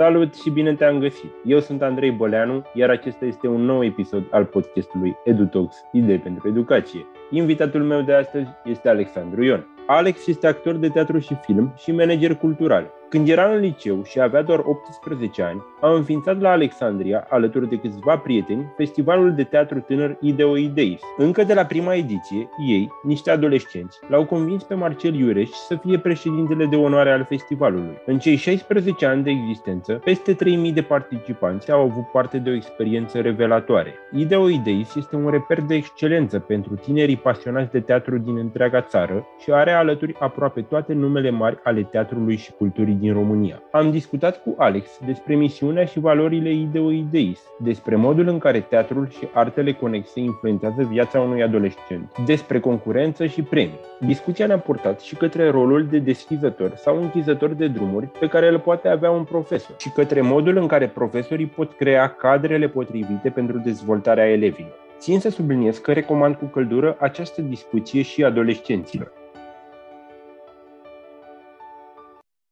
Salut și bine te-am găsit! Eu sunt Andrei Boleanu, iar acesta este un nou episod al podcastului EduTalks, idei pentru educație. Invitatul meu de astăzi este Alexandru Ion. Alex este actor de teatru și film și manager cultural. Când era în liceu și avea doar 18 ani, a înființat la Alexandria, alături de câțiva prieteni, festivalul de teatru tânăr Ideo Ideis. Încă de la prima ediție, ei, niște adolescenți, l-au convins pe Marcel Iureș să fie președintele de onoare al festivalului. În cei 16 ani de existență, peste 3000 de participanți au avut parte de o experiență revelatoare. Ideo Ideis este un reper de excelență pentru tinerii pasionați de teatru din întreaga țară și are alături aproape toate numele mari ale teatrului și culturii din România. Am discutat cu Alex despre misiunea și valorile Ideo-Ideis, despre modul în care teatrul și artele conexe influențează viața unui adolescent, despre concurență și premii. Discuția ne-a purtat și către rolul de deschizător sau închizător de drumuri pe care îl poate avea un profesor și către modul în care profesorii pot crea cadrele potrivite pentru dezvoltarea elevilor. Țin să subliniez că recomand cu căldură această discuție și adolescenților.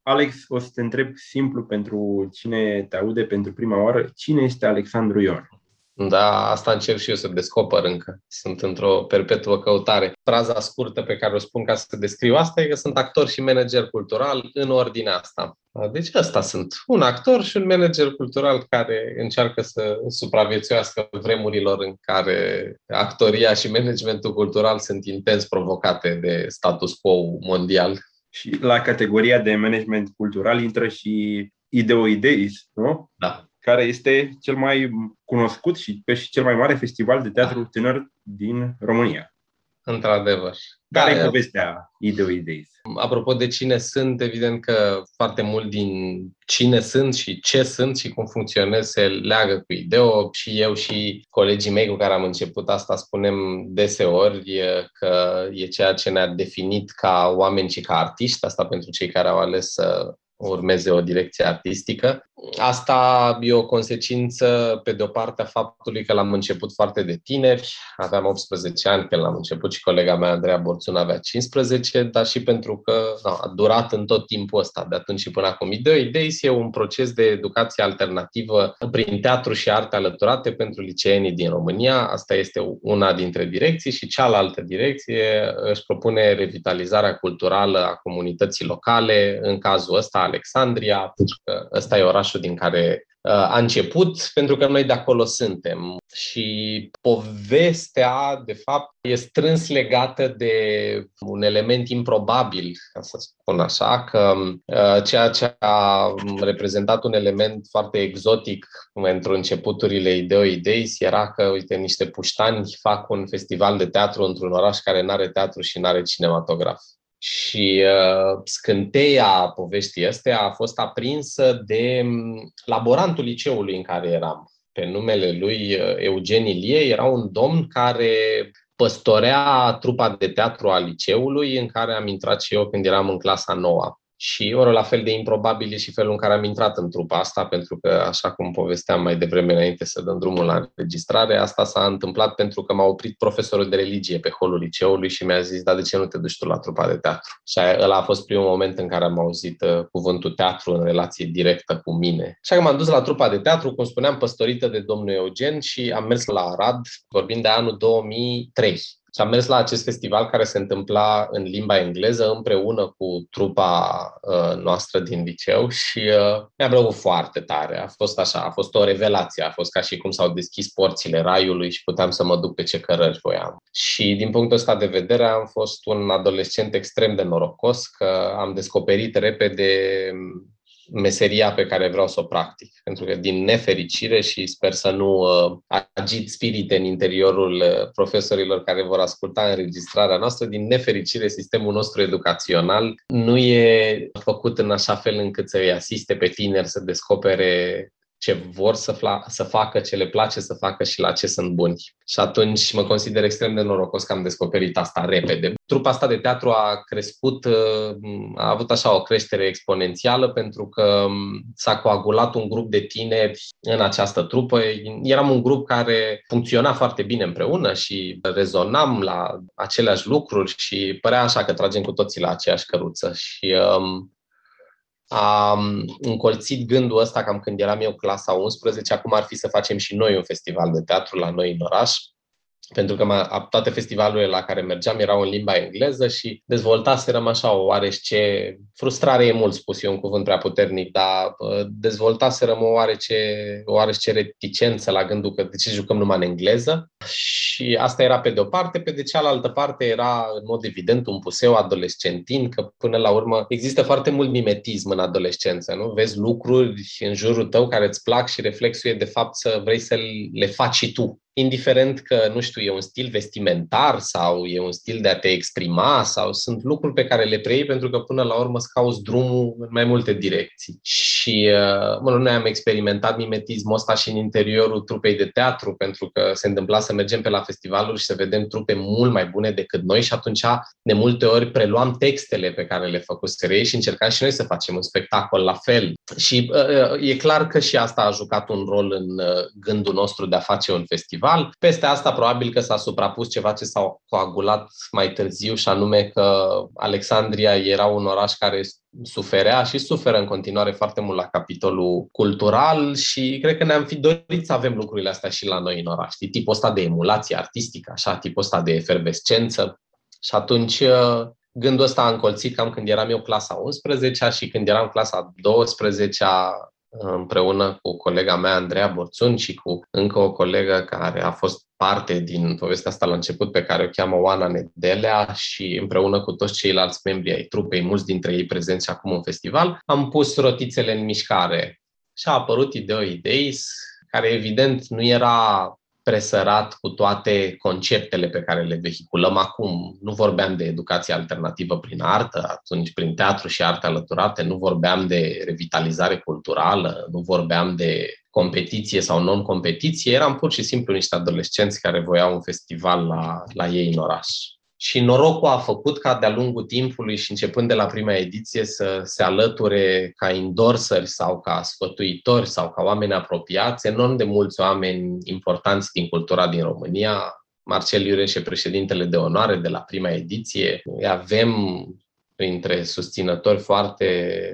Alex, o să te întreb simplu pentru cine te aude pentru prima oară, cine este Alexandru Ion? Da, asta încerc și eu să descoper încă. Sunt într-o perpetuă căutare. Fraza scurtă pe care o spun ca să descriu asta e că sunt actor și manager cultural în ordinea asta. Deci ăsta sunt. Un actor și un manager cultural care încearcă să supraviețuiască vremurilor în care actoria și managementul cultural sunt intens provocate de status quo mondial și la categoria de management cultural intră și Ideoideis, nu? Da. Care este cel mai cunoscut și pe și cel mai mare festival de teatru da. tânăr din România. Într-adevăr. Care da, e povestea Ideoideis? Apropo de cine sunt, evident că foarte mult din cine sunt și ce sunt și cum funcționez se leagă cu Ideo. Și eu și colegii mei cu care am început asta spunem deseori că e ceea ce ne-a definit ca oameni și ca artiști, asta pentru cei care au ales să urmeze o direcție artistică. Asta e o consecință, pe de o parte, a faptului că l-am început foarte de tineri. Aveam 18 ani când l-am început și colega mea, Andreea Borțun, avea 15, dar și pentru că na, a durat în tot timpul ăsta, de atunci și până acum. Idei Idei e un proces de educație alternativă prin teatru și arte alăturate pentru liceenii din România. Asta este una dintre direcții și cealaltă direcție își propune revitalizarea culturală a comunității locale, în cazul ăsta Alexandria, pentru că ăsta e orașul din care uh, a început, pentru că noi de acolo suntem. Și povestea, de fapt, e strâns legată de un element improbabil, ca să spun așa, că uh, ceea ce a reprezentat un element foarte exotic pentru începuturile Ideo-Ideis era că, uite, niște puștani fac un festival de teatru într-un oraș care nu are teatru și nu are cinematograf. Și uh, scânteia poveștii astea a fost aprinsă de mm, laborantul liceului în care eram. Pe numele lui uh, Eugen Ilie era un domn care păstorea trupa de teatru al liceului în care am intrat și eu când eram în clasa noua. Și ori la fel de improbabil e și felul în care am intrat în trupa asta, pentru că, așa cum povesteam mai devreme înainte să dăm drumul la înregistrare, asta s-a întâmplat pentru că m-a oprit profesorul de religie pe holul liceului și mi-a zis, da, de ce nu te duci tu la trupa de teatru? Și ăla a fost primul moment în care am auzit uh, cuvântul teatru în relație directă cu mine. Așa că m-am dus la trupa de teatru, cum spuneam, păstorită de domnul Eugen și am mers la Arad, vorbind de anul 2003. Și am mers la acest festival care se întâmpla în limba engleză împreună cu trupa uh, noastră din liceu și uh, mi-a plăcut foarte tare. A fost așa, a fost o revelație, a fost ca și cum s-au deschis porțile raiului și puteam să mă duc pe ce cărări voiam. Și din punctul ăsta de vedere am fost un adolescent extrem de norocos că am descoperit repede meseria pe care vreau să o practic. Pentru că din nefericire și sper să nu uh, agit spirite în interiorul uh, profesorilor care vor asculta înregistrarea noastră, din nefericire sistemul nostru educațional nu e făcut în așa fel încât să îi asiste pe tineri să descopere ce vor să, fla, să facă, ce le place să facă și la ce sunt buni. Și atunci mă consider extrem de norocos că am descoperit asta repede. Trupa asta de teatru a crescut, uh, a avut așa o creștere exponențială pentru că um, s-a coagulat un grup de tineri în această trupă. Eram un grup care funcționa foarte bine împreună și rezonam la aceleași lucruri și părea așa că tragem cu toții la aceeași căruță. Și um, am încolțit gândul ăsta cam când eram eu clasa 11, acum ar fi să facem și noi un festival de teatru la noi în oraș pentru că toate festivalurile la care mergeam erau în limba engleză și dezvoltaserăm așa o oarece, frustrare e mult spus, e un cuvânt prea puternic, dar dezvoltaserăm o oarece, o oarece reticență la gândul că de ce jucăm numai în engleză și asta era pe de o parte, pe de cealaltă parte era în mod evident un puseu adolescentin, că până la urmă există foarte mult mimetism în adolescență, nu? Vezi lucruri în jurul tău care îți plac și reflexul e de fapt să vrei să le faci și tu indiferent că, nu știu, e un stil vestimentar sau e un stil de a te exprima sau sunt lucruri pe care le preiei pentru că până la urmă îți cauți drumul în mai multe direcții. Și, uh, mă, noi am experimentat mimetismul ăsta și în interiorul trupei de teatru pentru că se întâmpla să mergem pe la festivaluri și să vedem trupe mult mai bune decât noi și atunci de multe ori preluam textele pe care le făcuseră ei și încercam și noi să facem un spectacol la fel. Și uh, uh, e clar că și asta a jucat un rol în gândul nostru de a face un festival festival. Peste asta, probabil că s-a suprapus ceva ce s-a coagulat mai târziu, și anume că Alexandria era un oraș care suferea și suferă în continuare foarte mult la capitolul cultural și cred că ne-am fi dorit să avem lucrurile astea și la noi în oraș. Știi? Tipul ăsta de emulație artistică, așa, tipul ăsta de efervescență. Și atunci gândul ăsta a încolțit cam când eram eu clasa 11 și când eram clasa 12 împreună cu colega mea, Andreea Borțun, și cu încă o colegă care a fost parte din povestea asta la început, pe care o cheamă Oana Nedelea și împreună cu toți ceilalți membri ai trupei, mulți dintre ei prezenți acum în festival, am pus rotițele în mișcare. Și a apărut Ideo Ideis, care evident nu era presărat cu toate conceptele pe care le vehiculăm acum. Nu vorbeam de educație alternativă prin artă, atunci prin teatru și arte alăturate, nu vorbeam de revitalizare culturală, nu vorbeam de competiție sau non-competiție, eram pur și simplu niște adolescenți care voiau un festival la, la ei în oraș. Și norocul a făcut ca de-a lungul timpului și începând de la prima ediție să se alăture ca endorseri sau ca sfătuitori sau ca oameni apropiați enorm de mulți oameni importanți din cultura din România. Marcel Iureș președintele de onoare de la prima ediție. Avem printre susținători foarte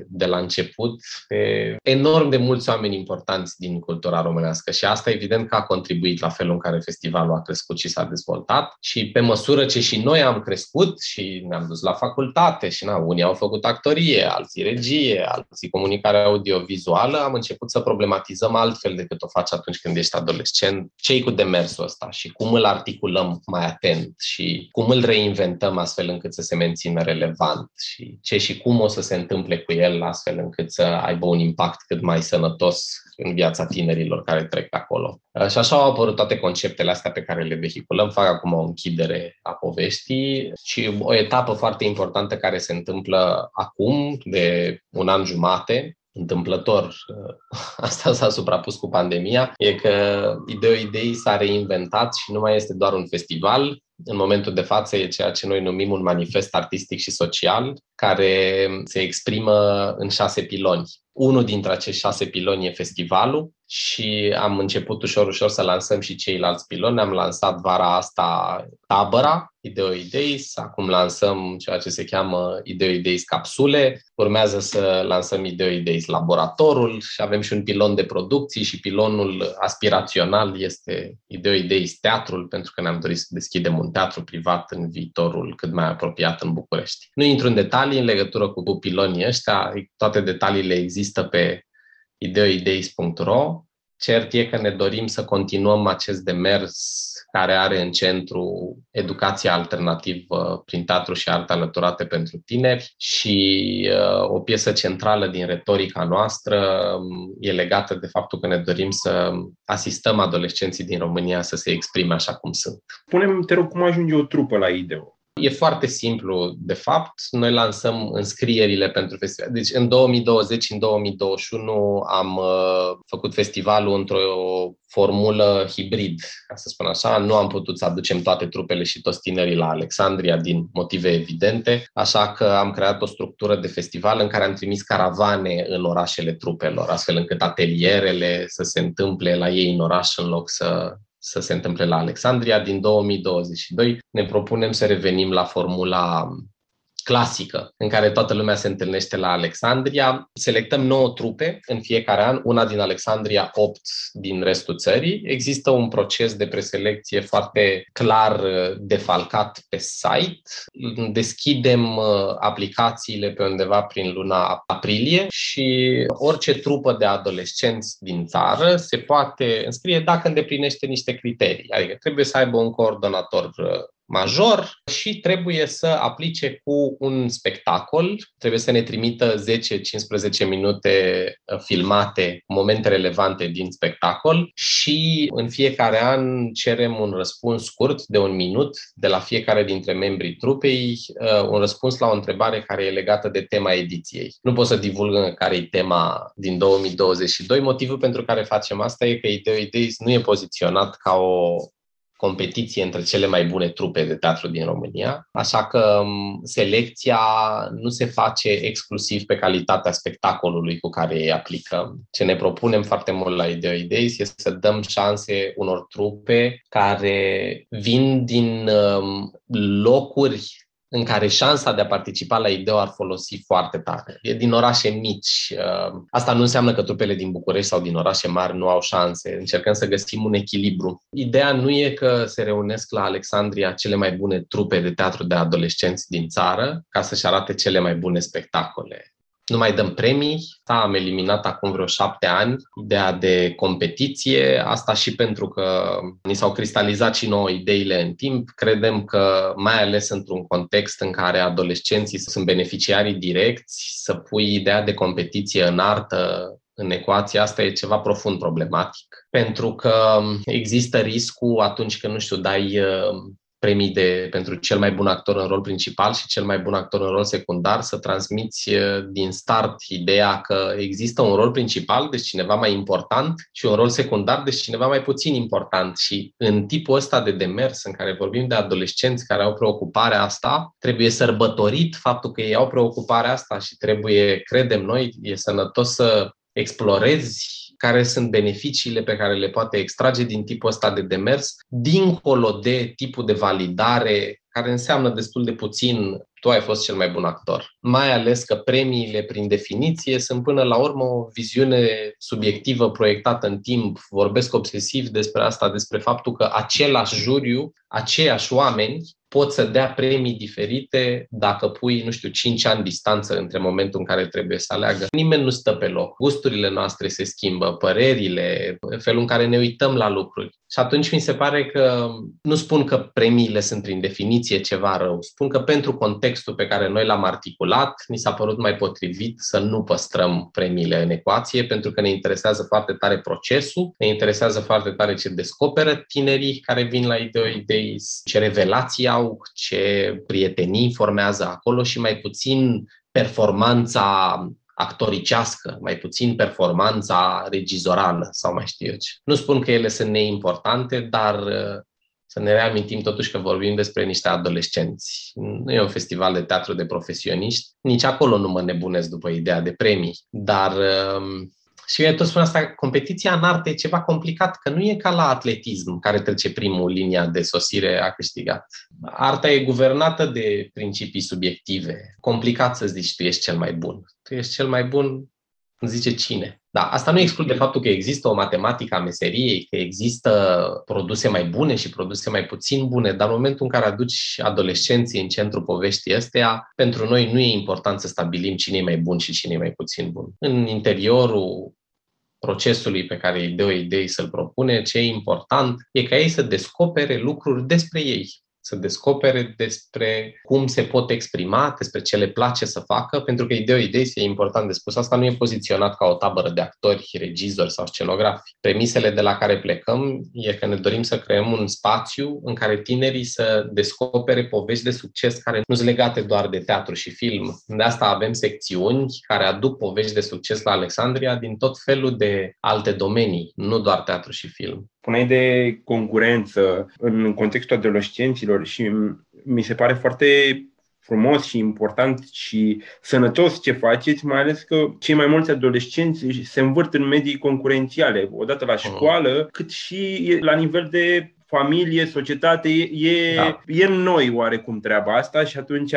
de la început pe enorm de mulți oameni importanți din cultura românească. Și asta evident că a contribuit la felul în care festivalul a crescut și s-a dezvoltat. Și pe măsură ce și noi am crescut și ne-am dus la facultate și na, unii au făcut actorie, alții regie, alții comunicare audiovizuală, am început să problematizăm altfel decât o faci atunci când ești adolescent, cei cu demersul ăsta și cum îl articulăm mai atent și cum îl reinventăm astfel încât să se mențină relevant și ce și cum o să se întâmple cu el astfel încât să aibă un impact cât mai sănătos în viața tinerilor care trec pe acolo. Uh, și așa au apărut toate conceptele astea pe care le vehiculăm. Fac acum o închidere a poveștii și o etapă foarte importantă care se întâmplă acum, de un an jumate, întâmplător, uh, asta s-a suprapus cu pandemia, e că Ideo Idei s-a reinventat și nu mai este doar un festival, în momentul de față e ceea ce noi numim un manifest artistic și social, care se exprimă în șase piloni. Unul dintre acești șase piloni e festivalul și am început ușor, ușor să lansăm și ceilalți piloni. Am lansat vara asta tabăra, Ideo Ideis, acum lansăm ceea ce se cheamă Ideo Ideis Capsule, urmează să lansăm Ideo Ideis Laboratorul și avem și un pilon de producții și pilonul aspirațional este Ideo Ideis Teatrul, pentru că ne-am dorit să deschidem un teatru privat în viitorul cât mai apropiat în București. Nu intru în detalii în legătură cu pilonii ăștia, toate detaliile există pe ideoideis.ro. Cert e că ne dorim să continuăm acest demers care are în centru educația alternativă prin teatru și arte alăturate pentru tineri și uh, o piesă centrală din retorica noastră um, e legată de faptul că ne dorim să asistăm adolescenții din România să se exprime așa cum sunt. Punem, te rog, cum ajunge o trupă la IDEO? E foarte simplu, de fapt. Noi lansăm înscrierile pentru festival. Deci în 2020, în 2021 am uh, făcut festivalul într-o formulă hibrid, ca să spun așa. Nu am putut să aducem toate trupele și toți tinerii la Alexandria din motive evidente, așa că am creat o structură de festival în care am trimis caravane în orașele trupelor, astfel încât atelierele să se întâmple la ei în oraș în loc să să se întâmple la Alexandria. Din 2022 ne propunem să revenim la formula clasică în care toată lumea se întâlnește la Alexandria. Selectăm 9 trupe în fiecare an, una din Alexandria, 8 din restul țării. Există un proces de preselecție foarte clar uh, defalcat pe site. Deschidem uh, aplicațiile pe undeva prin luna aprilie și orice trupă de adolescenți din țară se poate înscrie dacă îndeplinește niște criterii. Adică trebuie să aibă un coordonator uh, major și trebuie să aplice cu un spectacol. Trebuie să ne trimită 10-15 minute uh, filmate, momente relevante din spectacol și în fiecare an cerem un răspuns scurt de un minut de la fiecare dintre membrii trupei, uh, un răspuns la o întrebare care e legată de tema ediției. Nu pot să divulg care e tema din 2022. Motivul pentru care facem asta e că Ideo Ideis nu e poziționat ca o competiție între cele mai bune trupe de teatru din România, așa că selecția nu se face exclusiv pe calitatea spectacolului cu care îi aplicăm. Ce ne propunem foarte mult la Ideo Ideis este să dăm șanse unor trupe care vin din locuri în care șansa de a participa la IDEO ar folosi foarte tare. E din orașe mici. Uh, asta nu înseamnă că trupele din București sau din orașe mari nu au șanse. Încercăm să găsim un echilibru. Ideea nu e că se reunesc la Alexandria cele mai bune trupe de teatru de adolescenți din țară ca să-și arate cele mai bune spectacole nu mai dăm premii. Da, am eliminat acum vreo șapte ani ideea de competiție. Asta și pentru că ni s-au cristalizat și nouă ideile în timp. Credem că, mai ales într-un context în care adolescenții sunt beneficiarii direcți, să pui ideea de competiție în artă în ecuația asta e ceva profund problematic. Pentru că există riscul atunci când, nu știu, dai premii de, pentru cel mai bun actor în rol principal și cel mai bun actor în rol secundar, să transmiți din start ideea că există un rol principal, deci cineva mai important, și un rol secundar, deci cineva mai puțin important. Și în tipul ăsta de demers în care vorbim de adolescenți care au preocuparea asta, trebuie sărbătorit faptul că ei au preocuparea asta și trebuie, credem noi, e sănătos să explorezi care sunt beneficiile pe care le poate extrage din tipul ăsta de demers, dincolo de tipul de validare, care înseamnă destul de puțin tu ai fost cel mai bun actor. Mai ales că premiile, prin definiție, sunt până la urmă o viziune subiectivă proiectată în timp. Vorbesc obsesiv despre asta, despre faptul că același juriu, aceiași oameni pot să dea premii diferite dacă pui, nu știu, 5 ani distanță între momentul în care trebuie să aleagă. Nimeni nu stă pe loc. Gusturile noastre se schimbă, părerile, felul în care ne uităm la lucruri. Și atunci mi se pare că nu spun că premiile sunt prin definiție ceva rău, spun că pentru contextul pe care noi l-am articulat, ni s-a părut mai potrivit să nu păstrăm premiile în ecuație, pentru că ne interesează foarte tare procesul, ne interesează foarte tare ce descoperă tinerii care vin la Ideo Idei, ce revelații au, ce prietenii formează acolo și mai puțin performanța actoricească, mai puțin performanța regizorală sau mai știu eu ce. Nu spun că ele sunt neimportante, dar uh, să ne reamintim totuși că vorbim despre niște adolescenți. Nu e un festival de teatru de profesioniști, nici acolo nu mă nebunesc după ideea de premii, dar um, și eu tot spun asta, competiția în artă e ceva complicat, că nu e ca la atletism, care trece primul linia de sosire a câștigat. Arta e guvernată de principii subiective. Complicat să zici tu ești cel mai bun. Tu ești cel mai bun, zice cine. Da, asta nu exclude faptul că există o matematică a meseriei, că există produse mai bune și produse mai puțin bune, dar în momentul în care aduci adolescenții în centrul poveștii astea, pentru noi nu e important să stabilim cine e mai bun și cine e mai puțin bun. În interiorul procesului pe care Ideo Idei să-l propune, ce e important e ca ei să descopere lucruri despre ei, să descopere despre cum se pot exprima, despre ce le place să facă, pentru că Ideo Idei, e important de spus, asta nu e poziționat ca o tabără de actori, regizori sau scenografi. Premisele de la care plecăm e că ne dorim să creăm un spațiu în care tinerii să descopere povești de succes care nu sunt legate doar de teatru și film. De asta avem secțiuni care aduc povești de succes la Alexandria din tot felul de alte domenii, nu doar teatru și film. Puneai de concurență în contextul adolescenților și mi se pare foarte frumos și important și sănătos ce faceți, mai ales că cei mai mulți adolescenți se învârt în medii concurențiale, odată la școală, cât și la nivel de familie, societate, e, da. e în noi oarecum treaba asta și atunci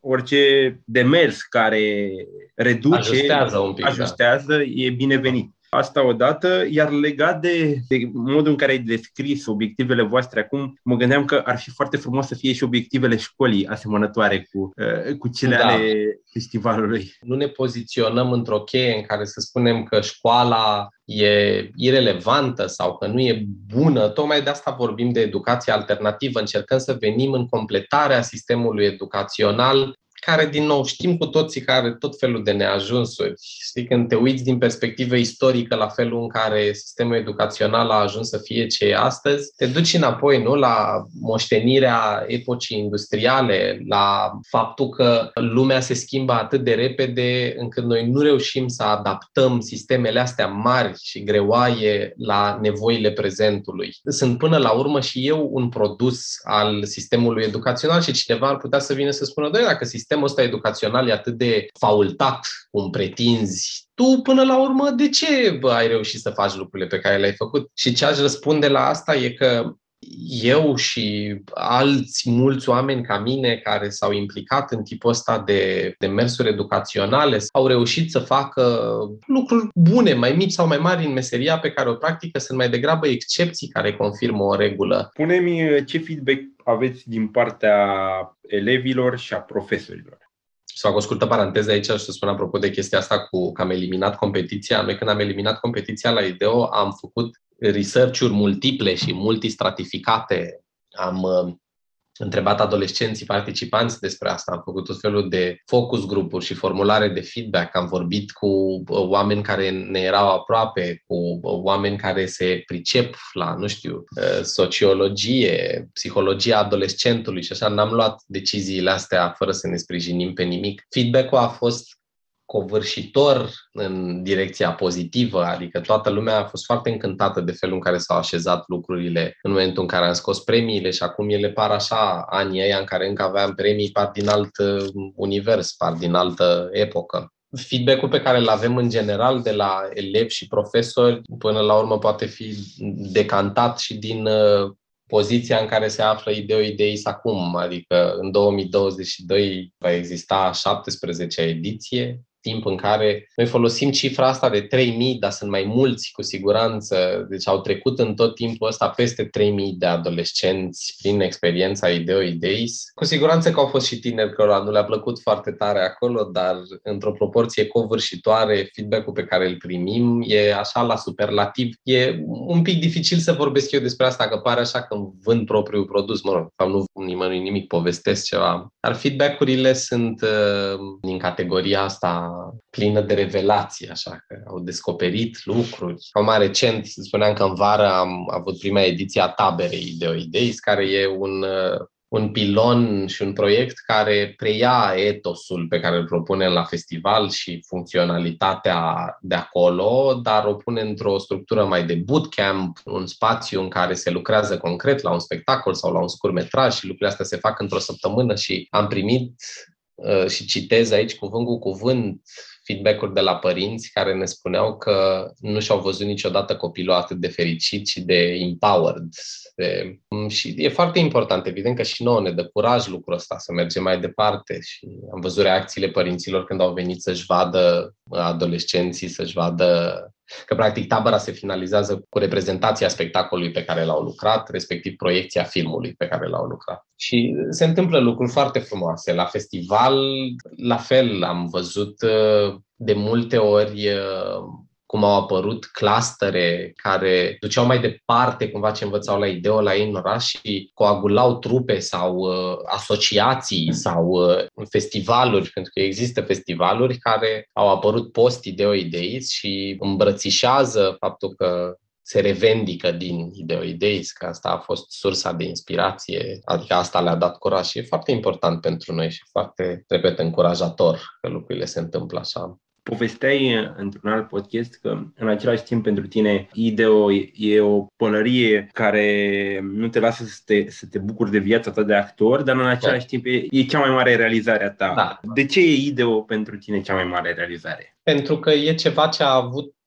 orice demers care reduce, ajustează, un pic, ajustează da. e binevenit. Asta odată, iar legat de, de modul în care ai descris obiectivele voastre acum, mă gândeam că ar fi foarte frumos să fie și obiectivele școlii asemănătoare cu, uh, cu cele da. ale festivalului. Nu ne poziționăm într-o cheie în care să spunem că școala e irelevantă sau că nu e bună, tocmai de asta vorbim de educație alternativă, încercăm să venim în completarea sistemului educațional care, din nou, știm cu toții că are tot felul de neajunsuri. Știi, când te uiți din perspectivă istorică la felul în care sistemul educațional a ajuns să fie ce e astăzi, te duci înapoi, nu, la moștenirea epocii industriale, la faptul că lumea se schimbă atât de repede încât noi nu reușim să adaptăm sistemele astea mari și greoaie la nevoile prezentului. Sunt până la urmă și eu un produs al sistemului educațional și cineva ar putea să vină să spună, dacă sistemul sistemul ăsta educațional e atât de faultat cum pretinzi, tu până la urmă de ce bă, ai reușit să faci lucrurile pe care le-ai făcut? Și ce aș răspunde la asta e că eu și alți mulți oameni ca mine care s-au implicat în tipul ăsta de demersuri educaționale au reușit să facă lucruri bune, mai mici sau mai mari în meseria pe care o practică, sunt mai degrabă excepții care confirmă o regulă. Pune-mi ce feedback aveți din partea elevilor și a profesorilor. Să fac o scurtă paranteză aici și să spun apropo de chestia asta cu că am eliminat competiția. Noi când am eliminat competiția la IDEO am făcut research-uri multiple și multistratificate. Am uh, întrebat adolescenții participanți despre asta, am făcut tot felul de focus grupuri și formulare de feedback, am vorbit cu uh, oameni care ne erau aproape, cu uh, oameni care se pricep la, nu știu, sociologie, psihologia adolescentului și așa, n-am luat deciziile astea fără să ne sprijinim pe nimic. Feedback-ul a fost covârșitor în direcția pozitivă, adică toată lumea a fost foarte încântată de felul în care s-au așezat lucrurile în momentul în care am scos premiile și acum ele par așa, anii ăia în care încă aveam premii, par din alt uh, univers, par din altă epocă. Feedback-ul pe care îl avem în general de la elevi și profesori, până la urmă poate fi decantat și din uh, poziția în care se află Ideo Ideis acum, adică în 2022 va exista 17 ediție, timp în care noi folosim cifra asta de 3000, dar sunt mai mulți cu siguranță, deci au trecut în tot timpul ăsta peste 3000 de adolescenți prin experiența Ideo Ideis. Cu siguranță că au fost și tineri cărora nu le-a plăcut foarte tare acolo, dar într-o proporție covârșitoare, feedback-ul pe care îl primim e așa la superlativ. E un pic dificil să vorbesc eu despre asta, că pare așa că îmi vând propriul produs, mă rog, sau nu nimănui nimic, povestesc ceva. Dar feedback-urile sunt uh, din categoria asta plină de revelații, așa că au descoperit lucruri. Sau mai recent, spuneam că în vară am avut prima ediție a taberei de Ideis, care e un un pilon și un proiect care preia etosul pe care îl propunem la festival și funcționalitatea de acolo, dar o pune într-o structură mai de bootcamp, un spațiu în care se lucrează concret la un spectacol sau la un scurtmetraj și lucrurile astea se fac într-o săptămână și am primit Uh, și citez aici cuvânt cu cuvânt feedback-uri de la părinți care ne spuneau că nu și-au văzut niciodată copilul atât de fericit și de empowered. De... Și e foarte important, evident că și nouă ne dă curaj lucrul ăsta să mergem mai departe și am văzut reacțiile părinților când au venit să-și vadă adolescenții, să-și vadă că practic tabăra se finalizează cu reprezentația spectacolului pe care l-au lucrat, respectiv proiecția filmului pe care l-au lucrat. Și se întâmplă lucruri foarte frumoase. La festival, la fel, am văzut uh, de multe ori uh, cum au apărut clustere care duceau mai departe cumva ce învățau la ideo la ei în oraș și coagulau trupe sau uh, asociații sau uh, festivaluri, pentru că există festivaluri care au apărut post-ideo ideis și îmbrățișează faptul că se revendică din Ideo Ideis, că asta a fost sursa de inspirație, adică asta le-a dat curaj și e foarte important pentru noi și foarte, repet, încurajator că lucrurile se întâmplă așa povesteai într-un alt podcast că în același timp pentru tine ideo e o pălărie care nu te lasă să te, să te bucuri de viața ta de actor, dar în același da. timp e, e cea mai mare realizare a ta. Da. De ce e ideo pentru tine cea mai mare realizare? Pentru că e ceva ce a avut uh,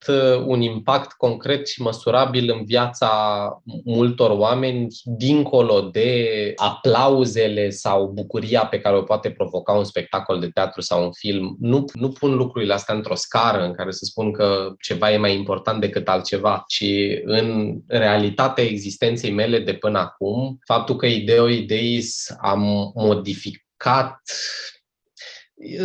un impact concret și măsurabil în viața multor oameni, dincolo de aplauzele sau bucuria pe care o poate provoca un spectacol de teatru sau un film. Nu, nu pun lucrurile astea într-o scară în care să spun că ceva e mai important decât altceva, ci în realitatea existenței mele de până acum, faptul că Ideo Ideis am modificat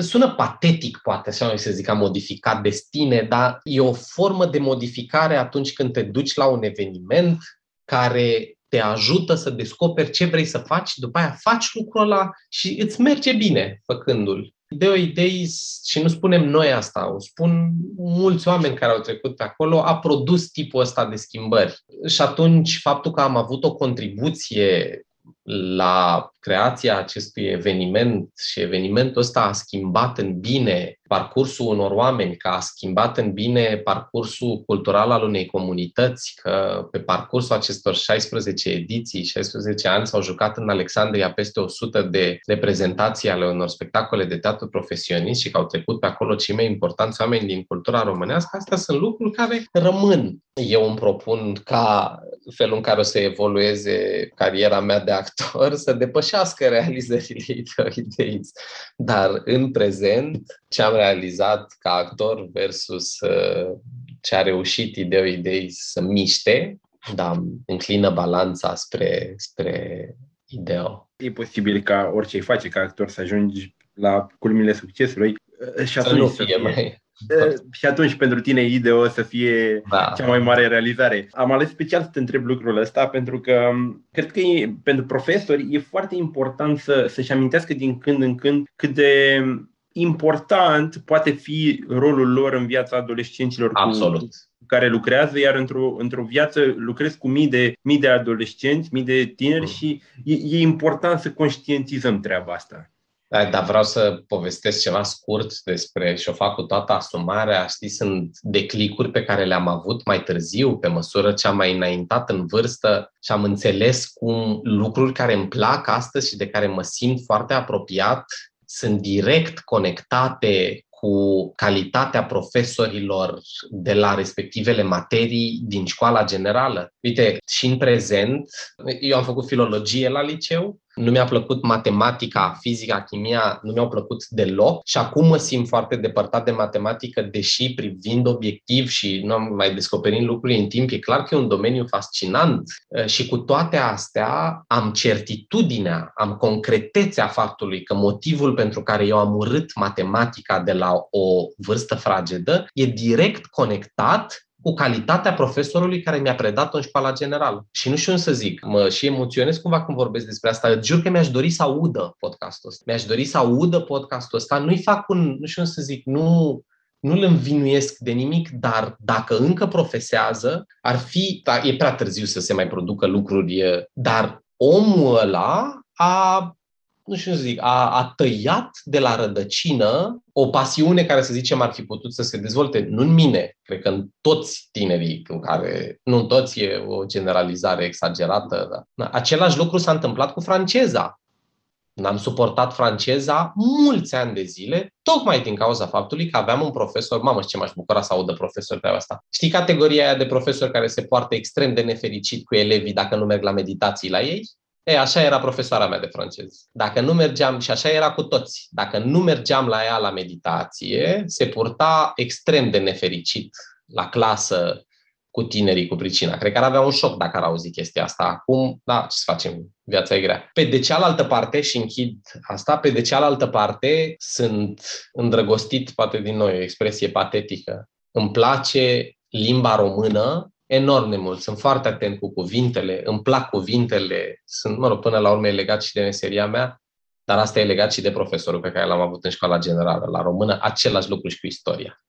sună patetic, poate, așa să zic, am modificat destine, dar e o formă de modificare atunci când te duci la un eveniment care te ajută să descoperi ce vrei să faci, după aia faci lucrul ăla și îți merge bine făcându-l. De o idee, și nu spunem noi asta, o spun mulți oameni care au trecut pe acolo, a produs tipul ăsta de schimbări. Și atunci, faptul că am avut o contribuție la creația acestui eveniment și evenimentul ăsta a schimbat în bine parcursul unor oameni, că a schimbat în bine parcursul cultural al unei comunități, că pe parcursul acestor 16 ediții, 16 ani s-au jucat în Alexandria peste 100 de reprezentații ale unor spectacole de teatru profesionist și că au trecut pe acolo cei mai importanți oameni din cultura românească, astea sunt lucruri care rămân. Eu îmi propun ca felul în care o să evolueze cariera mea de actor să depășească realizările idei. Dar în prezent, ce am realizat ca actor versus uh, ce a reușit Ideo Idei să miște, da, înclină balanța spre, spre Ideo. E posibil ca orice îi face ca actor să ajungi la culmile succesului uh, și atunci să nu fie, să fie mai și atunci pentru tine IDEO să fie da. cea mai mare realizare. Am ales special să te întreb lucrul ăsta pentru că cred că e, pentru profesori e foarte important să, să-și amintească din când în când cât de important poate fi rolul lor în viața adolescenților Absolut. Cu, care lucrează, iar într-o, într-o viață lucrez cu mii de, mii de adolescenți, mii de tineri mm. și e, e important să conștientizăm treaba asta. Da, dar vreau să povestesc ceva scurt despre și o fac cu toată asumarea. Știți, sunt declicuri pe care le-am avut mai târziu, pe măsură ce am mai înaintat în vârstă și am înțeles cum lucruri care îmi plac astăzi și de care mă simt foarte apropiat sunt direct conectate cu calitatea profesorilor de la respectivele materii din școala generală. Uite, și în prezent, eu am făcut filologie la liceu nu mi-a plăcut matematica, fizica, chimia, nu mi-au plăcut deloc și acum mă simt foarte depărtat de matematică, deși privind obiectiv și nu am mai descoperit lucruri în timp, e clar că e un domeniu fascinant. Uh, și cu toate astea am certitudinea, am concretețea faptului că motivul pentru care eu am urât matematica de la o vârstă fragedă e direct conectat cu calitatea profesorului care mi-a predat-o în școala generală. Și nu știu să zic, mă și emoționez cumva când vorbesc despre asta. Jur că mi-aș dori să audă podcastul ăsta. Mi-aș dori să audă podcastul ăsta. Nu-i fac un, nu știu să zic, nu, nu-l învinuiesc de nimic, dar dacă încă profesează, ar fi, da, e prea târziu să se mai producă lucruri, dar omul ăla a nu știu să zic, a, a tăiat de la rădăcină o pasiune care, să zicem, ar fi putut să se dezvolte, nu în mine, cred că în toți tinerii, în care, nu în toți, e o generalizare exagerată. Dar, același lucru s-a întâmplat cu franceza. N-am suportat franceza mulți ani de zile, tocmai din cauza faptului că aveam un profesor, mamă, ce m-aș bucura să audă profesor pe asta. Știi categoria aia de profesori care se poartă extrem de nefericit cu elevii dacă nu merg la meditații la ei? E, așa era profesoara mea de franceză. Dacă nu mergeam, și așa era cu toți, dacă nu mergeam la ea la meditație, se purta extrem de nefericit la clasă cu tinerii cu pricina. Cred că ar avea un șoc dacă ar auzi chestia asta. Acum, da, ce să facem? Viața e grea. Pe de cealaltă parte, și închid asta, pe de cealaltă parte sunt îndrăgostit, poate din nou, o expresie patetică. Îmi place limba română enorm de mult. Sunt foarte atent cu cuvintele, îmi plac cuvintele, sunt, mă rog, până la urmă e legat și de meseria mea, dar asta e legat și de profesorul pe care l-am avut în școala generală, la română, același lucru și cu istoria.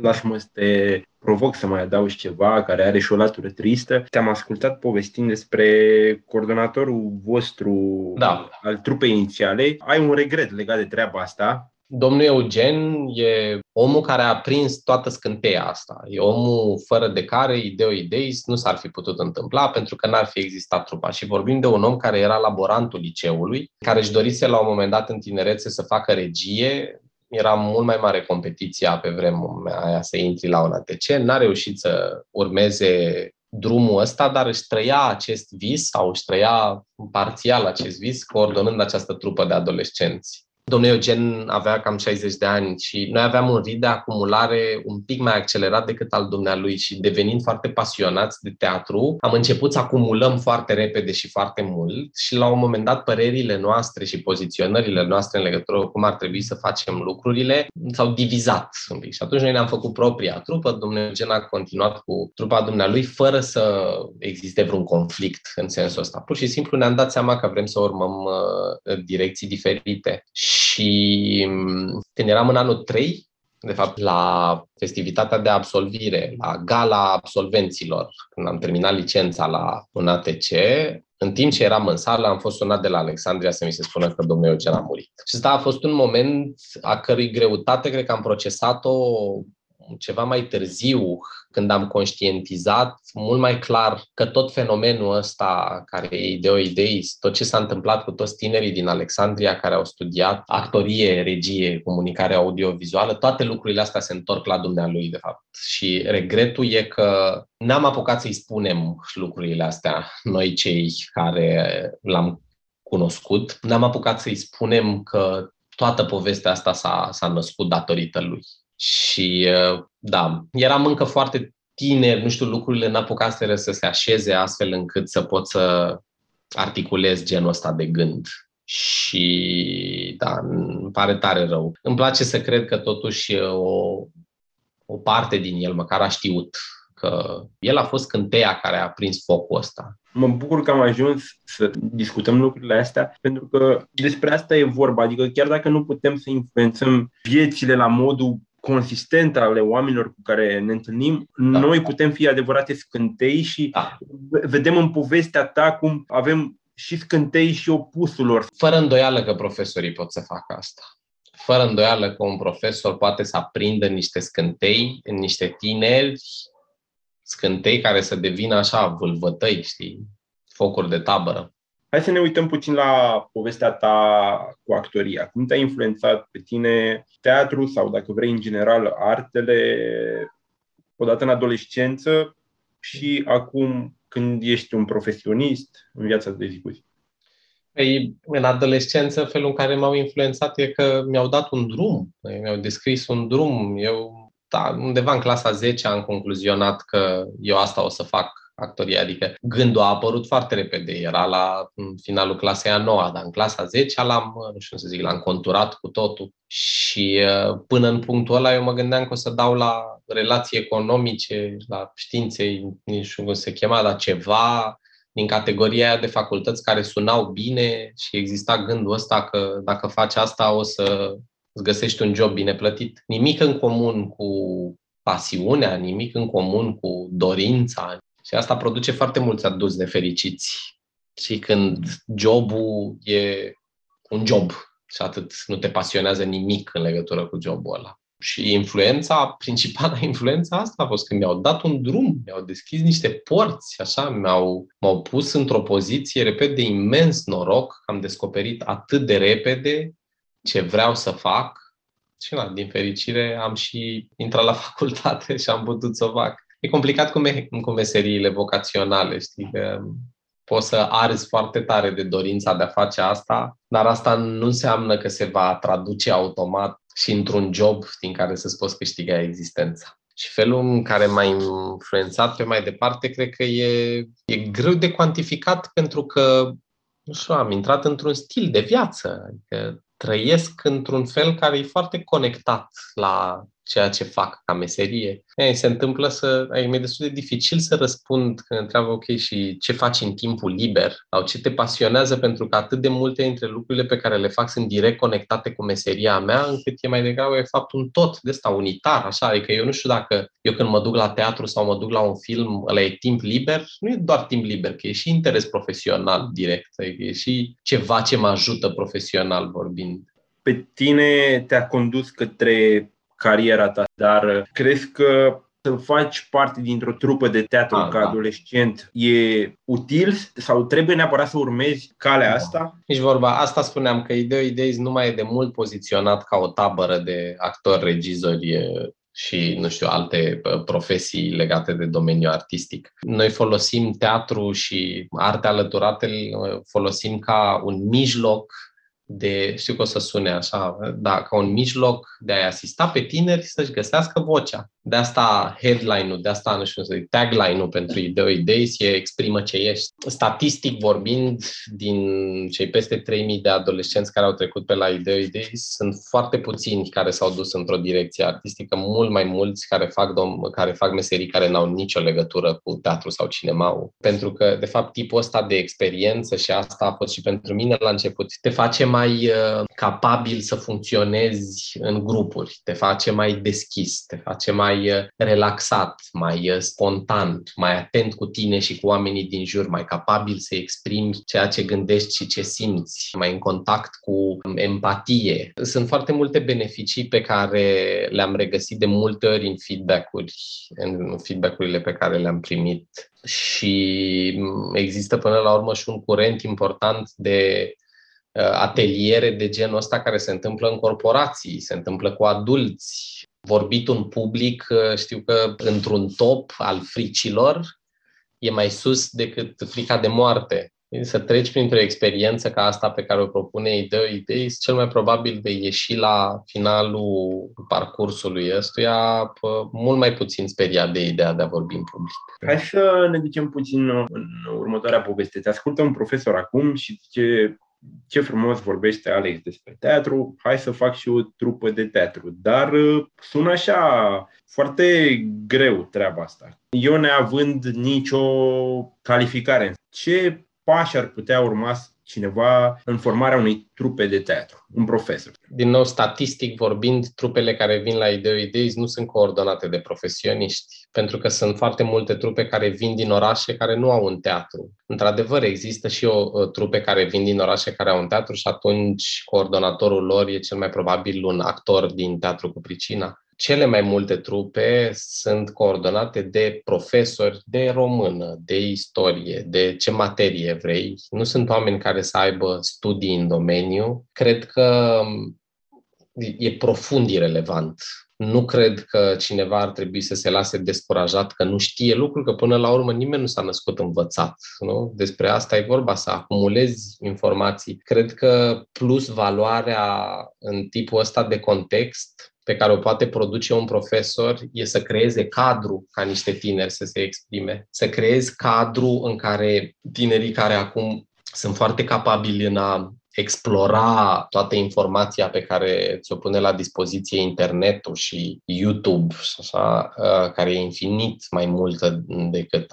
Lasă-mă să te provoc să mai adaugi ceva care are și o latură tristă. Te-am ascultat povestind despre coordonatorul vostru da. al trupei inițiale. Ai un regret legat de treaba asta? Domnul Eugen e omul care a prins toată scânteia asta. E omul fără de care Ideo Ideis nu s-ar fi putut întâmpla pentru că n-ar fi existat trupa. Și vorbim de un om care era laborantul liceului, care își dorise la un moment dat în tinerețe să facă regie, era mult mai mare competiția pe vremea aia să intri la un ATC, n-a reușit să urmeze drumul ăsta, dar își trăia acest vis sau își trăia parțial acest vis coordonând această trupă de adolescenți. Domnul Eugen avea cam 60 de ani și noi aveam un rit de acumulare un pic mai accelerat decât al dumnealui și devenind foarte pasionați de teatru, am început să acumulăm foarte repede și foarte mult și la un moment dat părerile noastre și poziționările noastre în legătură cu cum ar trebui să facem lucrurile s-au divizat un pic. Și atunci noi ne-am făcut propria trupă, domnul Eugen a continuat cu trupa dumnealui fără să existe vreun conflict în sensul ăsta. Pur și simplu ne-am dat seama că vrem să urmăm uh, direcții diferite și mm, când eram în anul 3, de fapt, la festivitatea de absolvire, la gala absolvenților, când am terminat licența la un ATC, în timp ce eram în sală, am fost sunat de la Alexandria să mi se spună că domnul Eugen a murit. Și ăsta a fost un moment a cărui greutate cred că am procesat-o ceva mai târziu, când am conștientizat mult mai clar că tot fenomenul ăsta care e ideo idei, tot ce s-a întâmplat cu toți tinerii din Alexandria care au studiat actorie, regie, comunicare audiovizuală, toate lucrurile astea se întorc la dumnealui, de fapt. Și regretul e că n-am apucat să-i spunem lucrurile astea, noi cei care l-am cunoscut, n-am apucat să-i spunem că toată povestea asta s-a, s-a născut datorită lui. Și uh, da, eram încă foarte tineri, nu știu, lucrurile n-apucaseră să se așeze astfel încât să pot să articulez genul ăsta de gând. Și da, îmi pare tare rău. Îmi place să cred că totuși o, o parte din el măcar a știut că el a fost cânteia care a prins focul ăsta. Mă bucur că am ajuns să discutăm lucrurile astea, pentru că despre asta e vorba. Adică chiar dacă nu putem să influențăm viețile la modul consistent ale oamenilor cu care ne întâlnim, da. noi putem fi adevărate scântei și da. vedem în povestea ta cum avem și scântei și opusul lor. Fără îndoială că profesorii pot să facă asta. Fără îndoială că un profesor poate să aprindă niște scântei în niște tineri, scântei care să devină așa vâlvătăi, știi, focuri de tabără. Hai să ne uităm puțin la povestea ta cu actoria. Cum te-a influențat pe tine teatru sau, dacă vrei, în general, artele, odată în adolescență și acum când ești un profesionist în viața de zi cu zi? Păi, în adolescență, felul în care m-au influențat e că mi-au dat un drum, mi-au descris un drum. Eu, da, undeva în clasa 10 am concluzionat că eu asta o să fac actorie, adică gândul a apărut foarte repede, era la finalul clasei a noua, dar în clasa 10 l-am, nu știu să zic, l-am conturat cu totul. Și uh, până în punctul ăla eu mă gândeam că o să dau la relații economice, la științe, nu știu cum se chema, dar ceva din categoria aia de facultăți care sunau bine și exista gândul ăsta că dacă faci asta o să îți găsești un job bine plătit. Nimic în comun cu pasiunea, nimic în comun cu dorința, și asta produce foarte mulți adulți nefericiți. Și când jobul e un job și atât nu te pasionează nimic în legătură cu jobul ăla. Și influența, principala influența asta a fost când mi-au dat un drum, mi-au deschis niște porți, așa, mi-au, m-au pus într-o poziție, repet, de imens noroc, am descoperit atât de repede ce vreau să fac și, na, din fericire, am și intrat la facultate și am putut să fac. E complicat cu, me- cu meseriile vocaționale, știi? Că poți să arzi foarte tare de dorința de a face asta, dar asta nu înseamnă că se va traduce automat și într-un job din care să-ți poți câștiga existența. Și felul în care m-a influențat pe mai departe, cred că e, e greu de cuantificat pentru că, nu știu, am intrat într-un stil de viață. Adică trăiesc într-un fel care e foarte conectat la ceea ce fac ca meserie. Ei, se întâmplă să, ai, mi-e destul de dificil să răspund când întreabă, ok, și ce faci în timpul liber? Sau ce te pasionează, pentru că atât de multe dintre lucrurile pe care le fac sunt direct conectate cu meseria mea, încât e mai degrabă, e fapt, un tot de ăsta, unitar, așa, adică eu nu știu dacă eu când mă duc la teatru sau mă duc la un film, ăla e timp liber, nu e doar timp liber, că e și interes profesional direct, adică e și ceva ce mă ajută profesional vorbind. Pe tine te-a condus către cariera ta, dar crezi că să faci parte dintr-o trupă de teatru Ah, ca da. adolescent e util sau trebuie neapărat să urmezi calea Da. asta? Nici vorba, asta spuneam că Ideo Ideis nu mai e de mult poziționat ca o tabără de actori, regizori e, și, nu știu, alte pă, profesii legate de domeniul artistic. Noi folosim teatru și arte alăturate, îl folosim ca un mijloc de, știu că o să sune așa, da, ca un mijloc de a-i asista pe tineri să-și găsească vocea. De asta headline-ul, de asta, nu știu cum să zic, tagline-ul pentru Ideo Ideis e exprimă ce ești. Statistic vorbind, din cei peste 3000 de adolescenți care au trecut pe la Ideo Ideis, sunt foarte puțini care s-au dus într-o direcție artistică, mult mai mulți care fac, dom- care fac meserii care n-au nicio legătură cu teatru sau cinema Pentru că, de fapt, tipul ăsta de experiență și asta a fost și pentru mine la început, te face mai uh, capabil să funcționezi în grupuri, te face mai deschis, te face mai uh, relaxat, mai uh, spontan, mai atent cu tine și cu oamenii din jur, mai capabil să exprimi ceea ce gândești și ce simți, mai în contact cu um, empatie. Sunt foarte multe beneficii pe care le-am regăsit de multe ori în feedback-uri, în feedback-urile pe care le-am primit și mm, există până la urmă și un curent important de uh, ateliere de genul ăsta care se întâmplă în corporații, se întâmplă cu adulți. Vorbit un public, uh, știu că într-un top al fricilor e mai sus decât frica de moarte. Să treci printr-o experiență ca asta pe care o propune Ideo Idei, cel mai probabil vei ieși la finalul parcursului ăstuia pă, mult mai puțin speriat de ideea de a vorbi în public. Hai să ne ducem puțin în următoarea poveste. Te ascultă un profesor acum și zice ce frumos vorbește Alex despre teatru, hai să fac și o trupă de teatru. Dar uh, sună așa foarte greu treaba asta. Eu neavând nicio calificare, ce pași ar putea urma cineva în formarea unei trupe de teatru, un profesor? Din nou, statistic vorbind, trupele care vin la Ideo Ideis nu sunt coordonate de profesioniști, pentru că sunt foarte multe trupe care vin din orașe care nu au un teatru. Într-adevăr, există și o, o trupe care vin din orașe care au un teatru și atunci coordonatorul lor e cel mai probabil un actor din teatru cu pricina. Cele mai multe trupe sunt coordonate de profesori de română, de istorie, de ce materie vrei. Nu sunt oameni care să aibă studii în domeniu. Cred că e profund irelevant. Nu cred că cineva ar trebui să se lase descurajat că nu știe lucruri, că până la urmă nimeni nu s-a născut învățat. Nu? Despre asta e vorba, să acumulezi informații. Cred că plus valoarea în tipul ăsta de context pe care o poate produce un profesor e să creeze cadru ca niște tineri să se exprime, să creezi cadru în care tinerii care acum sunt foarte capabili în a explora toată informația pe care ți-o pune la dispoziție internetul și YouTube, așa, care e infinit mai multă decât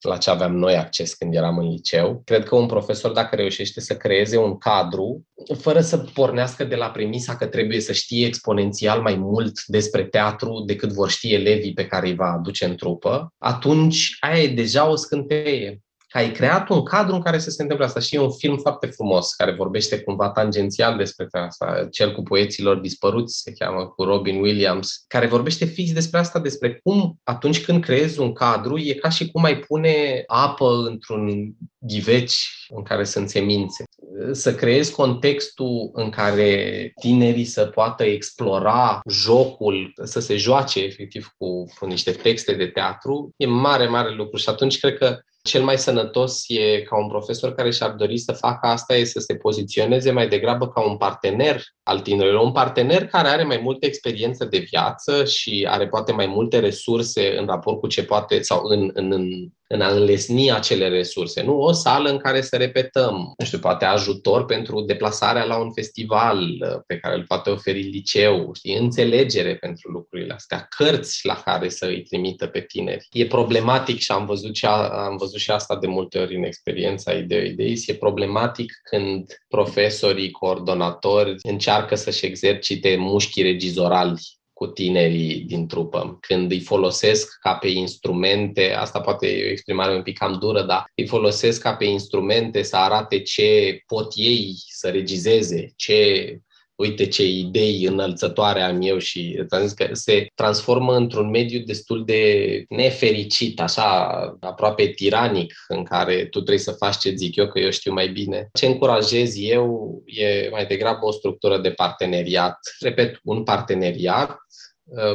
la ce aveam noi acces când eram în liceu. Cred că un profesor, dacă reușește să creeze un cadru, fără să pornească de la premisa că trebuie să știe exponențial mai mult despre teatru decât vor ști elevii pe care îi va aduce în trupă, atunci aia e deja o scânteie că ai creat un cadru în care să se întâmple asta. Și e un film foarte frumos care vorbește cumva tangențial despre asta, cel cu poeților dispăruți, se cheamă, cu Robin Williams, care vorbește fix despre asta, despre cum atunci când creezi un cadru, e ca și cum ai pune apă într-un ghiveci în care sunt semințe. Să creezi contextul în care tinerii să poată explora jocul, să se joace efectiv cu, cu niște texte de teatru, e mare, mare lucru și atunci cred că cel mai sănătos e ca un profesor care și-ar dori să facă asta e să se poziționeze mai degrabă ca un partener al tinerilor, un partener care are mai multă experiență de viață și are poate mai multe resurse în raport cu ce poate sau în, în, în, în a înlesni acele resurse. Nu o sală în care să repetăm, nu știu, poate ajutor pentru deplasarea la un festival pe care îl poate oferi liceu, știi, înțelegere pentru lucrurile astea, cărți la care să îi trimită pe tineri. E problematic și am văzut și, a, am văzut și asta de multe ori în experiența Ideo Ideis, e problematic când profesorii, coordonatori încearcă să-și exercite mușchii regizorali cu tinerii din trupă, când îi folosesc ca pe instrumente, asta poate e o exprimare un pic cam dură, dar îi folosesc ca pe instrumente să arate ce pot ei să regizeze, ce uite ce idei înălțătoare am eu și am zis că se transformă într-un mediu destul de nefericit, așa, aproape tiranic, în care tu trebuie să faci ce zic eu, că eu știu mai bine. Ce încurajez eu e mai degrabă o structură de parteneriat. Repet, un parteneriat Uh,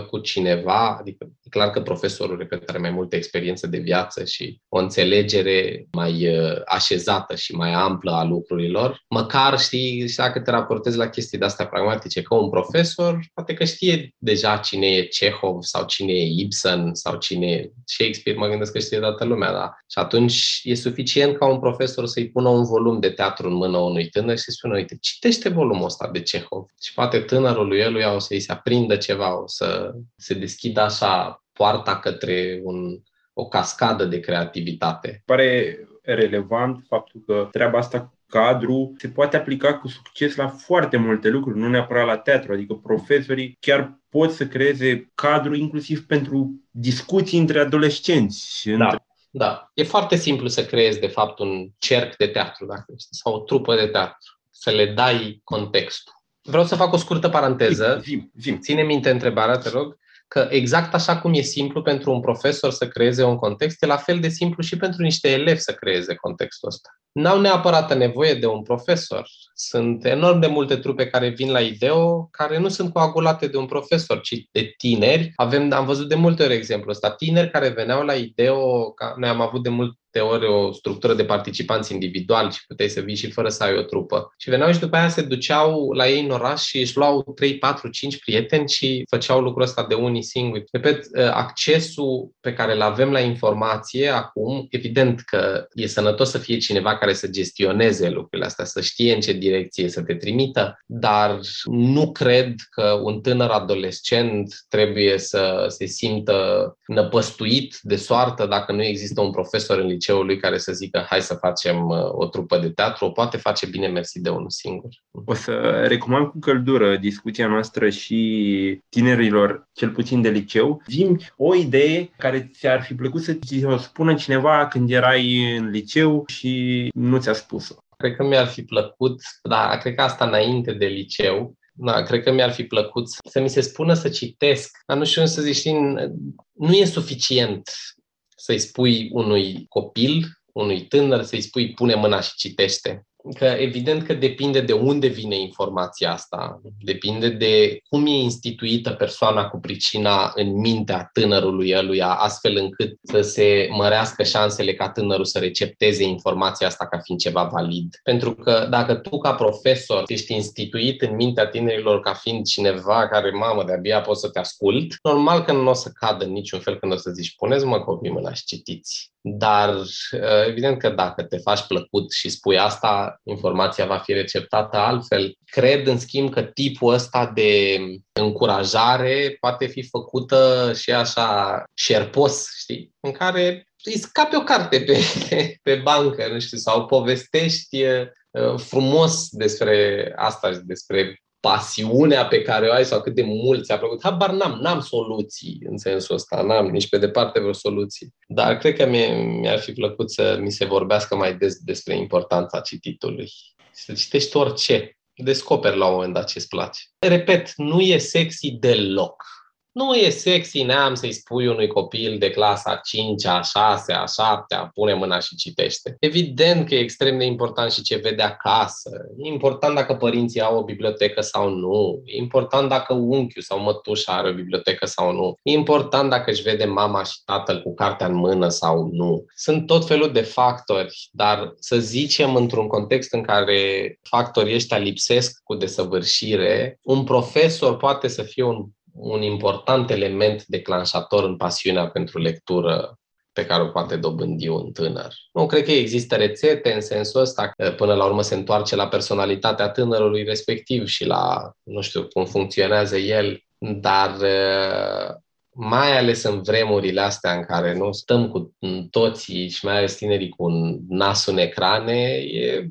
cu cineva, adică e clar că profesorul, repet, are mai multă experiență de viață și o înțelegere mai uh, așezată și mai amplă a lucrurilor, măcar știi, și dacă te raportezi la chestii de astea pragmatice, că un profesor poate că știe deja cine e Cehov sau cine e Ibsen sau cine e Shakespeare, mă gândesc că știe toată lumea, da? Și atunci e suficient ca un profesor să-i pună un volum de teatru în mână unui tânăr și să spună, uite, citește volumul ăsta de Cehov. Și poate tânărul lui el o să-i se aprindă ceva, o să să se deschidă așa poarta către un, o cascadă de creativitate. Pare relevant faptul că treaba asta cadru se poate aplica cu succes la foarte multe lucruri, nu neapărat la teatru, adică profesorii chiar pot să creeze cadru inclusiv pentru discuții între adolescenți. Da. Între... Da, e foarte simplu să creezi, de fapt, un cerc de teatru, dacă este, sau o trupă de teatru, să le dai contextul. Vreau să fac o scurtă paranteză. Zim, zim. Ține minte întrebarea, te rog, că exact așa cum e simplu pentru un profesor să creeze un context, e la fel de simplu și pentru niște elevi să creeze contextul ăsta. N-au neapărat nevoie de un profesor. Sunt enorm de multe trupe care vin la IDEO, care nu sunt coagulate de un profesor, ci de tineri. Avem, am văzut de multe ori exemplul ăsta. Tineri care veneau la IDEO, ca, noi am avut de mult ori o structură de participanți individuali și puteai să vii și fără să ai o trupă. Și veneau și după aia se duceau la ei în oraș și își luau 3, 4, 5 prieteni și făceau lucrul ăsta de unii singuri. Repet, ă, accesul pe care îl avem la informație acum, evident că e sănătos să fie cineva care să gestioneze lucrurile astea, să știe în ce direcție să te trimită, dar nu cred că un tânăr adolescent trebuie să se simtă năpăstuit de soartă dacă nu există un profesor în liceului care să zică hai să facem uh, o trupă de teatru, o poate face bine mersi de unul singur. O să recomand cu căldură discuția noastră și tinerilor, cel puțin de liceu. Zim o idee care ți-ar fi plăcut să ți o spună cineva când erai în liceu și nu ți-a spus-o. Cred că mi-ar fi plăcut, da, cred că asta înainte de liceu, da, cred că mi-ar fi plăcut să mi se spună să citesc, dar nu știu să zici, nu e suficient să-i spui unui copil, unui tânăr, să-i spui pune mâna și citește că evident că depinde de unde vine informația asta, depinde de cum e instituită persoana cu pricina în mintea tânărului eluia, astfel încât să se mărească șansele ca tânărul să recepteze informația asta ca fiind ceva valid. Pentru că dacă tu ca profesor ești instituit în mintea tinerilor ca fiind cineva care, mamă, de-abia poți să te ascult, normal că nu o să cadă în niciun fel când o să zici, puneți mă copii mâna și citiți. Dar uh, evident că dacă te faci plăcut și spui asta, informația va fi receptată altfel. Cred, în schimb, că tipul ăsta de încurajare poate fi făcută și așa șerpos, știi? În care îi scape o carte pe, pe bancă, nu știu, sau povestești uh, frumos despre asta, despre pasiunea pe care o ai sau cât de mult ți-a plăcut. Habar n-am, n-am soluții în sensul ăsta, n-am nici pe departe vreo soluție. Dar cred că mi-ar fi plăcut să mi se vorbească mai des despre importanța cititului. Să citești orice, descoperi la un moment dat ce-ți place. Repet, nu e sexy deloc nu e sexy, neam să-i spui unui copil de clasa 5 a 6 a 7 a pune mâna și citește. Evident că e extrem de important și ce vede acasă. E important dacă părinții au o bibliotecă sau nu. E important dacă unchiul sau mătușa are o bibliotecă sau nu. E important dacă își vede mama și tatăl cu cartea în mână sau nu. Sunt tot felul de factori, dar să zicem într-un context în care factorii ăștia lipsesc cu desăvârșire, un profesor poate să fie un un important element declanșator în pasiunea pentru lectură pe care o poate dobândi un tânăr. Nu cred că există rețete în sensul ăsta, că până la urmă se întoarce la personalitatea tânărului respectiv și la, nu știu, cum funcționează el, dar mai ales în vremurile astea în care nu stăm cu toții și mai ales tinerii cu un nas în ecrane, e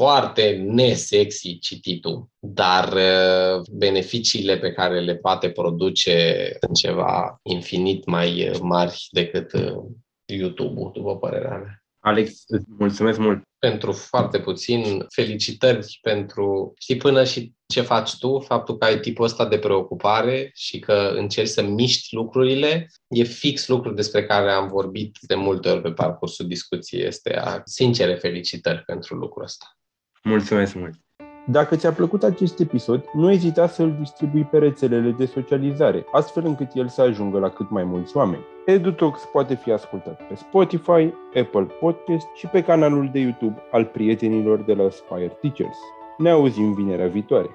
foarte nesexy cititul, dar uh, beneficiile pe care le poate produce sunt ceva infinit mai uh, mari decât uh, YouTube-ul, după părerea mea. Alex, îți mulțumesc mult! Pentru foarte puțin, felicitări pentru, știi, până și ce faci tu, faptul că ai tipul ăsta de preocupare și că încerci să miști lucrurile, e fix lucru despre care am vorbit de multe ori pe parcursul discuției. Este a sincere felicitări pentru lucrul ăsta. Mulțumesc mult! Dacă ți-a plăcut acest episod, nu ezita să îl distribui pe rețelele de socializare, astfel încât el să ajungă la cât mai mulți oameni. EduTalks poate fi ascultat pe Spotify, Apple Podcast și pe canalul de YouTube al prietenilor de la Spire Teachers. Ne auzim vinerea viitoare!